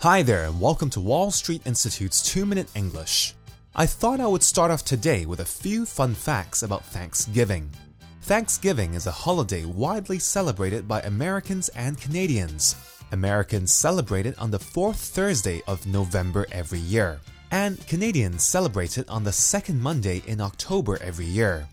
Hi there, and welcome to Wall Street Institute's 2 Minute English. I thought I would start off today with a few fun facts about Thanksgiving. Thanksgiving is a holiday widely celebrated by Americans and Canadians. Americans celebrate it on the fourth Thursday of November every year, and Canadians celebrate it on the second Monday in October every year.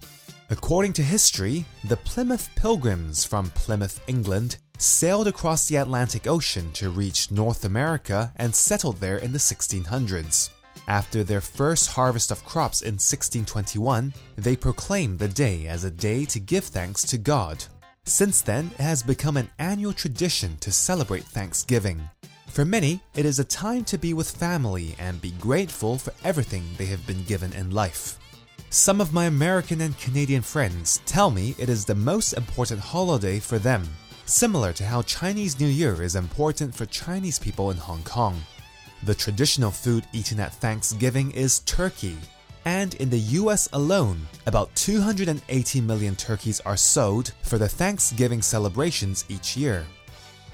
According to history, the Plymouth Pilgrims from Plymouth, England, sailed across the Atlantic Ocean to reach North America and settled there in the 1600s. After their first harvest of crops in 1621, they proclaimed the day as a day to give thanks to God. Since then, it has become an annual tradition to celebrate Thanksgiving. For many, it is a time to be with family and be grateful for everything they have been given in life. Some of my American and Canadian friends tell me it is the most important holiday for them similar to how Chinese New Year is important for Chinese people in Hong Kong. The traditional food eaten at Thanksgiving is turkey, and in the US alone, about 280 million turkeys are sold for the Thanksgiving celebrations each year.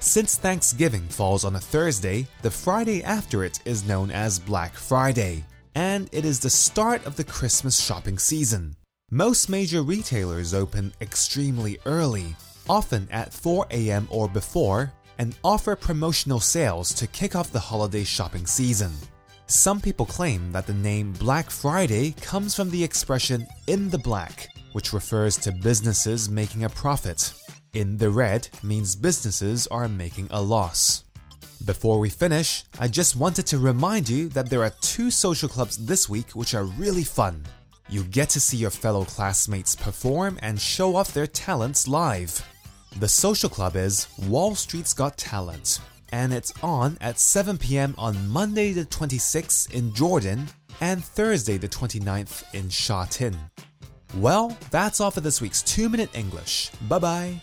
Since Thanksgiving falls on a Thursday, the Friday after it is known as Black Friday, and it is the start of the Christmas shopping season. Most major retailers open extremely early, often at 4 a.m. or before, and offer promotional sales to kick off the holiday shopping season. Some people claim that the name Black Friday comes from the expression in the black, which refers to businesses making a profit. In the red means businesses are making a loss. Before we finish, I just wanted to remind you that there are two social clubs this week which are really fun. You get to see your fellow classmates perform and show off their talents live. The social club is Wall Street's Got Talent, and it's on at 7 pm on Monday the 26th in Jordan and Thursday the 29th in Sha Tin. Well, that's all for this week's 2 Minute English. Bye bye.